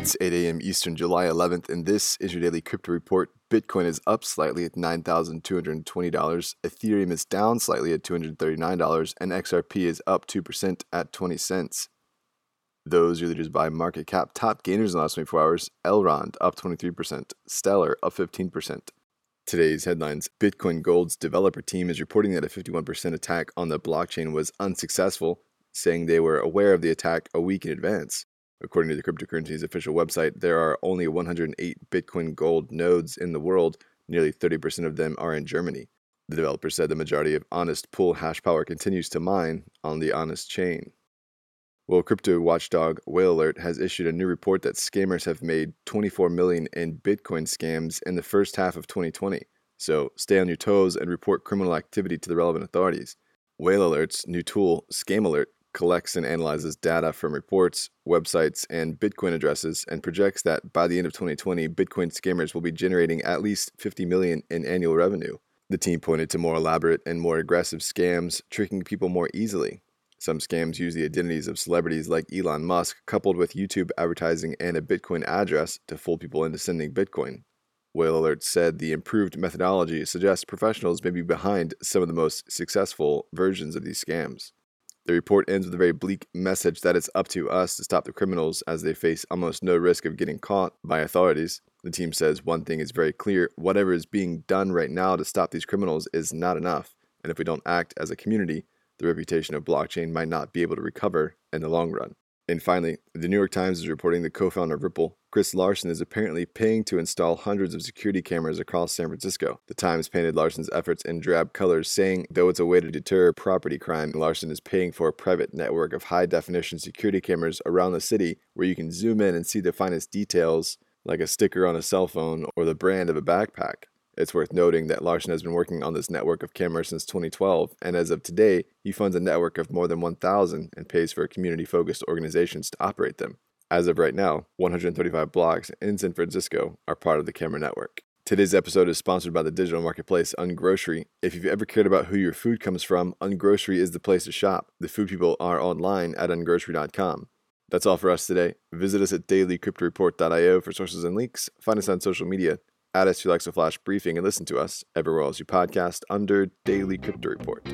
It's 8 a.m. Eastern, July 11th, and this is your daily crypto report. Bitcoin is up slightly at $9,220. Ethereum is down slightly at $239, and XRP is up 2% at 20 cents. Those are leaders by market cap. Top gainers in the last 24 hours Elrond up 23%, Stellar up 15%. Today's headlines Bitcoin Gold's developer team is reporting that a 51% attack on the blockchain was unsuccessful, saying they were aware of the attack a week in advance. According to the cryptocurrency's official website, there are only 108 Bitcoin Gold nodes in the world. Nearly 30% of them are in Germany. The developer said the majority of Honest pool hash power continues to mine on the Honest chain. Well, crypto watchdog Whale Alert has issued a new report that scammers have made 24 million in Bitcoin scams in the first half of 2020. So stay on your toes and report criminal activity to the relevant authorities. Whale Alert's new tool, Scam Alert, collects and analyzes data from reports, websites, and Bitcoin addresses and projects that by the end of 2020, Bitcoin scammers will be generating at least 50 million in annual revenue. The team pointed to more elaborate and more aggressive scams, tricking people more easily. Some scams use the identities of celebrities like Elon Musk, coupled with YouTube advertising and a Bitcoin address to fool people into sending Bitcoin. Whale Alert said the improved methodology suggests professionals may be behind some of the most successful versions of these scams. The report ends with a very bleak message that it's up to us to stop the criminals as they face almost no risk of getting caught by authorities. The team says one thing is very clear whatever is being done right now to stop these criminals is not enough. And if we don't act as a community, the reputation of blockchain might not be able to recover in the long run. And finally, the New York Times is reporting the co founder of Ripple, Chris Larsen is apparently paying to install hundreds of security cameras across San Francisco. The Times painted Larsen's efforts in drab colors, saying, though it's a way to deter property crime, Larsen is paying for a private network of high definition security cameras around the city where you can zoom in and see the finest details, like a sticker on a cell phone or the brand of a backpack. It's worth noting that Larsen has been working on this network of cameras since 2012, and as of today, he funds a network of more than 1,000 and pays for community focused organizations to operate them. As of right now, 135 blocks in San Francisco are part of the camera network. Today's episode is sponsored by the digital marketplace Ungrocery. If you've ever cared about who your food comes from, Ungrocery is the place to shop. The food people are online at ungrocery.com. That's all for us today. Visit us at dailycryptoreport.io for sources and links. Find us on social media Add us to Alexa Flash Briefing and listen to us everywhere else you podcast under Daily Crypto Report.